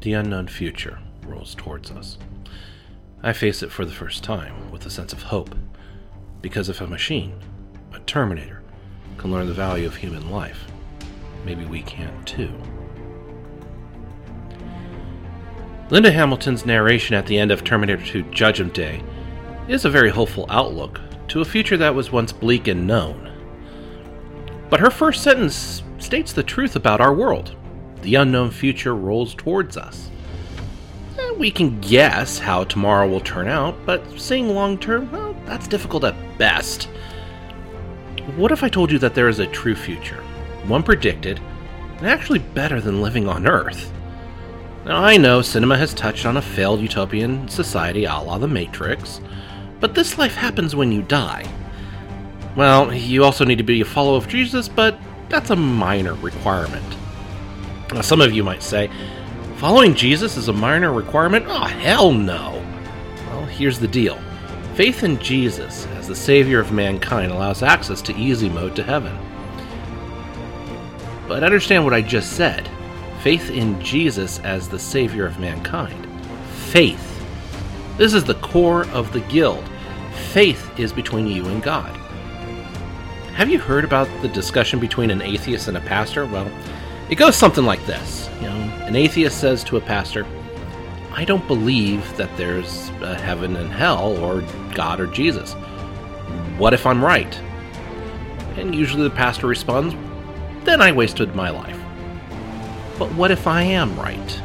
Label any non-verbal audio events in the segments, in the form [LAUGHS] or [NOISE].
The unknown future rolls towards us. I face it for the first time with a sense of hope, because if a machine, a Terminator, can learn the value of human life, maybe we can too. Linda Hamilton's narration at the end of Terminator 2 Judgment Day is a very hopeful outlook to a future that was once bleak and known. But her first sentence states the truth about our world. The unknown future rolls towards us. Eh, We can guess how tomorrow will turn out, but seeing long term, well, that's difficult at best. What if I told you that there is a true future, one predicted, and actually better than living on Earth? Now, I know cinema has touched on a failed utopian society a la The Matrix, but this life happens when you die. Well, you also need to be a follower of Jesus, but that's a minor requirement. Now, some of you might say, following Jesus is a minor requirement? Oh, hell no! Well, here's the deal faith in Jesus as the Savior of mankind allows access to easy mode to heaven. But understand what I just said faith in Jesus as the Savior of mankind. Faith. This is the core of the guild. Faith is between you and God. Have you heard about the discussion between an atheist and a pastor? Well, it goes something like this. You know, an atheist says to a pastor, I don't believe that there's a heaven and hell or God or Jesus. What if I'm right? And usually the pastor responds, Then I wasted my life. But what if I am right?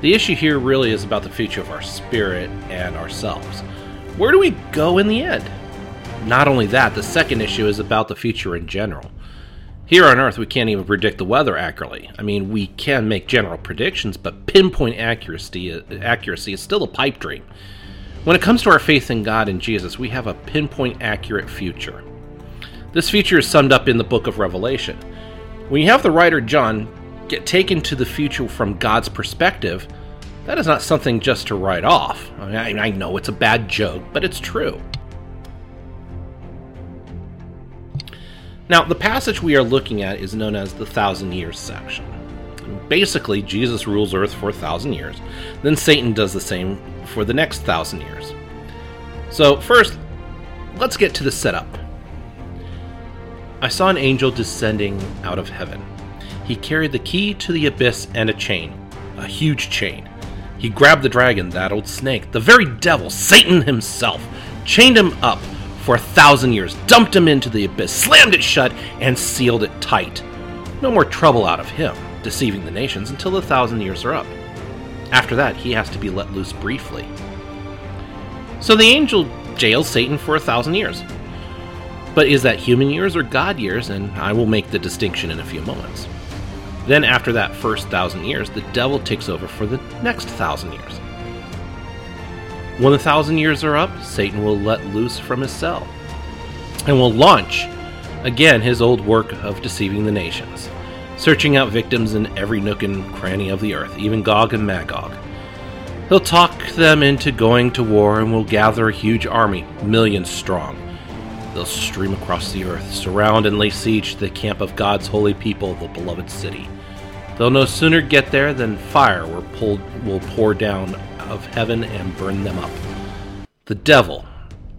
The issue here really is about the future of our spirit and ourselves. Where do we go in the end? Not only that, the second issue is about the future in general. Here on Earth, we can't even predict the weather accurately. I mean, we can make general predictions, but pinpoint accuracy, accuracy is still a pipe dream. When it comes to our faith in God and Jesus, we have a pinpoint accurate future. This future is summed up in the book of Revelation. When you have the writer John get taken to the future from God's perspective, that is not something just to write off. I, mean, I know it's a bad joke, but it's true. Now, the passage we are looking at is known as the thousand years section. Basically, Jesus rules Earth for a thousand years, then Satan does the same for the next thousand years. So, first, let's get to the setup. I saw an angel descending out of heaven. He carried the key to the abyss and a chain, a huge chain. He grabbed the dragon, that old snake, the very devil, Satan himself, chained him up for a thousand years, dumped him into the abyss, slammed it shut, and sealed it tight. No more trouble out of him, deceiving the nations until the thousand years are up. After that, he has to be let loose briefly. So the angel jails Satan for a thousand years. But is that human years or God years? And I will make the distinction in a few moments. Then, after that first thousand years, the devil takes over for the next thousand years. When the thousand years are up, Satan will let loose from his cell and will launch again his old work of deceiving the nations, searching out victims in every nook and cranny of the earth, even Gog and Magog. He'll talk them into going to war and will gather a huge army, millions strong. They'll stream across the earth, surround and lay siege to the camp of God's holy people, the beloved city. They'll no sooner get there than fire will, will pour down of heaven and burn them up. The devil,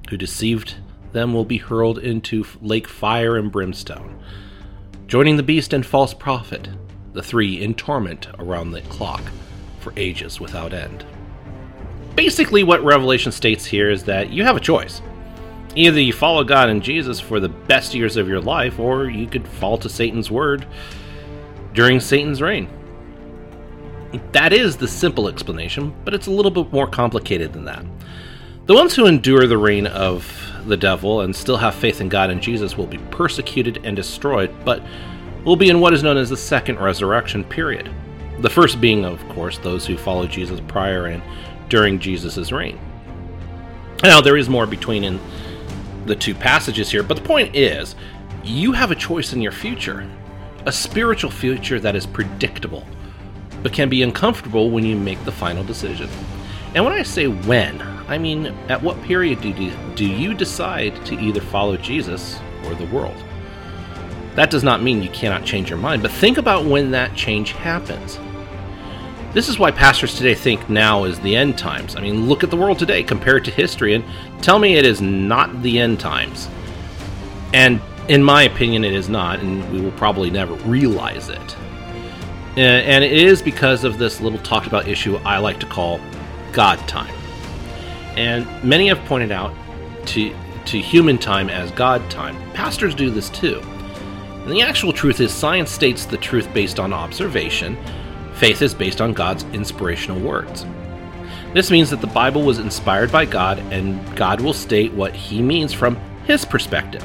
who deceived them, will be hurled into lake fire and brimstone, joining the beast and false prophet, the three in torment around the clock for ages without end. Basically, what Revelation states here is that you have a choice. Either you follow God and Jesus for the best years of your life, or you could fall to Satan's word during Satan's reign. That is the simple explanation, but it's a little bit more complicated than that. The ones who endure the reign of the devil and still have faith in God and Jesus will be persecuted and destroyed, but will be in what is known as the second resurrection period. The first being, of course, those who follow Jesus prior and during Jesus' reign. Now, there is more between in the two passages here, but the point is, you have a choice in your future. A spiritual future that is predictable, but can be uncomfortable when you make the final decision. And when I say when, I mean at what period do you, do you decide to either follow Jesus or the world? That does not mean you cannot change your mind, but think about when that change happens. This is why pastors today think now is the end times. I mean, look at the world today, compare it to history, and tell me it is not the end times. And in my opinion, it is not, and we will probably never realize it. Uh, and it is because of this little talked about issue I like to call God time. And many have pointed out to, to human time as God time. Pastors do this too. And the actual truth is, science states the truth based on observation, faith is based on God's inspirational words. This means that the Bible was inspired by God, and God will state what He means from His perspective.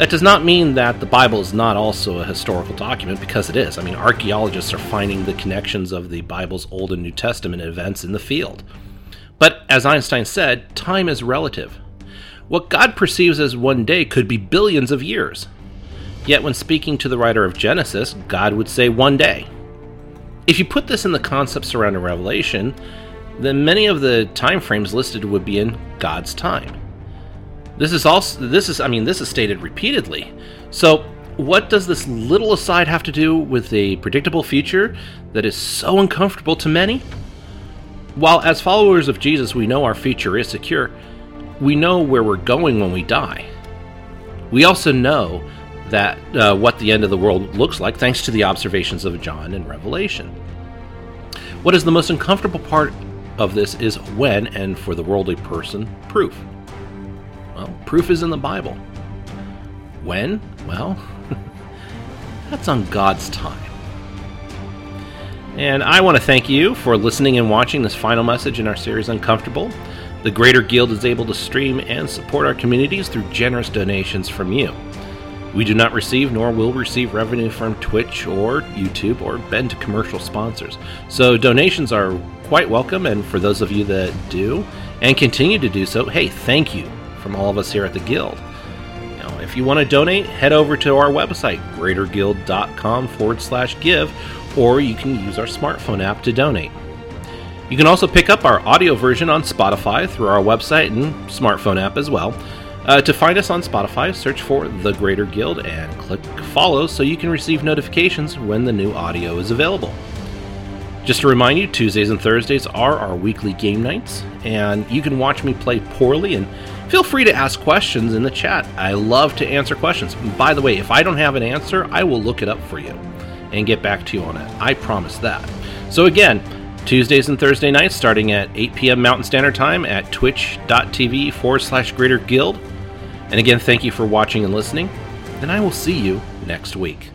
That does not mean that the Bible is not also a historical document, because it is. I mean, archaeologists are finding the connections of the Bible's Old and New Testament events in the field. But as Einstein said, time is relative. What God perceives as one day could be billions of years. Yet, when speaking to the writer of Genesis, God would say one day. If you put this in the concept surrounding a Revelation, then many of the time frames listed would be in God's time. This is also this is I mean this is stated repeatedly. So what does this little aside have to do with a predictable future that is so uncomfortable to many? While as followers of Jesus we know our future is secure, we know where we're going when we die. We also know that uh, what the end of the world looks like thanks to the observations of John and Revelation. What is the most uncomfortable part of this is when, and for the worldly person, proof. Well, proof is in the Bible. When? Well, [LAUGHS] that's on God's time. And I want to thank you for listening and watching this final message in our series Uncomfortable. The Greater Guild is able to stream and support our communities through generous donations from you. We do not receive nor will receive revenue from Twitch or YouTube or bend to commercial sponsors. So donations are quite welcome, and for those of you that do and continue to do so, hey, thank you from all of us here at the Guild. Know, if you want to donate, head over to our website, greaterguild.com forward slash give, or you can use our smartphone app to donate. You can also pick up our audio version on Spotify through our website and smartphone app as well. Uh, to find us on Spotify, search for The Greater Guild and click follow so you can receive notifications when the new audio is available. Just to remind you, Tuesdays and Thursdays are our weekly game nights, and you can watch me play poorly and feel free to ask questions in the chat. I love to answer questions. By the way, if I don't have an answer, I will look it up for you and get back to you on it. I promise that. So, again, Tuesdays and Thursday nights starting at 8 p.m. Mountain Standard Time at twitch.tv forward slash greater guild. And again, thank you for watching and listening, and I will see you next week.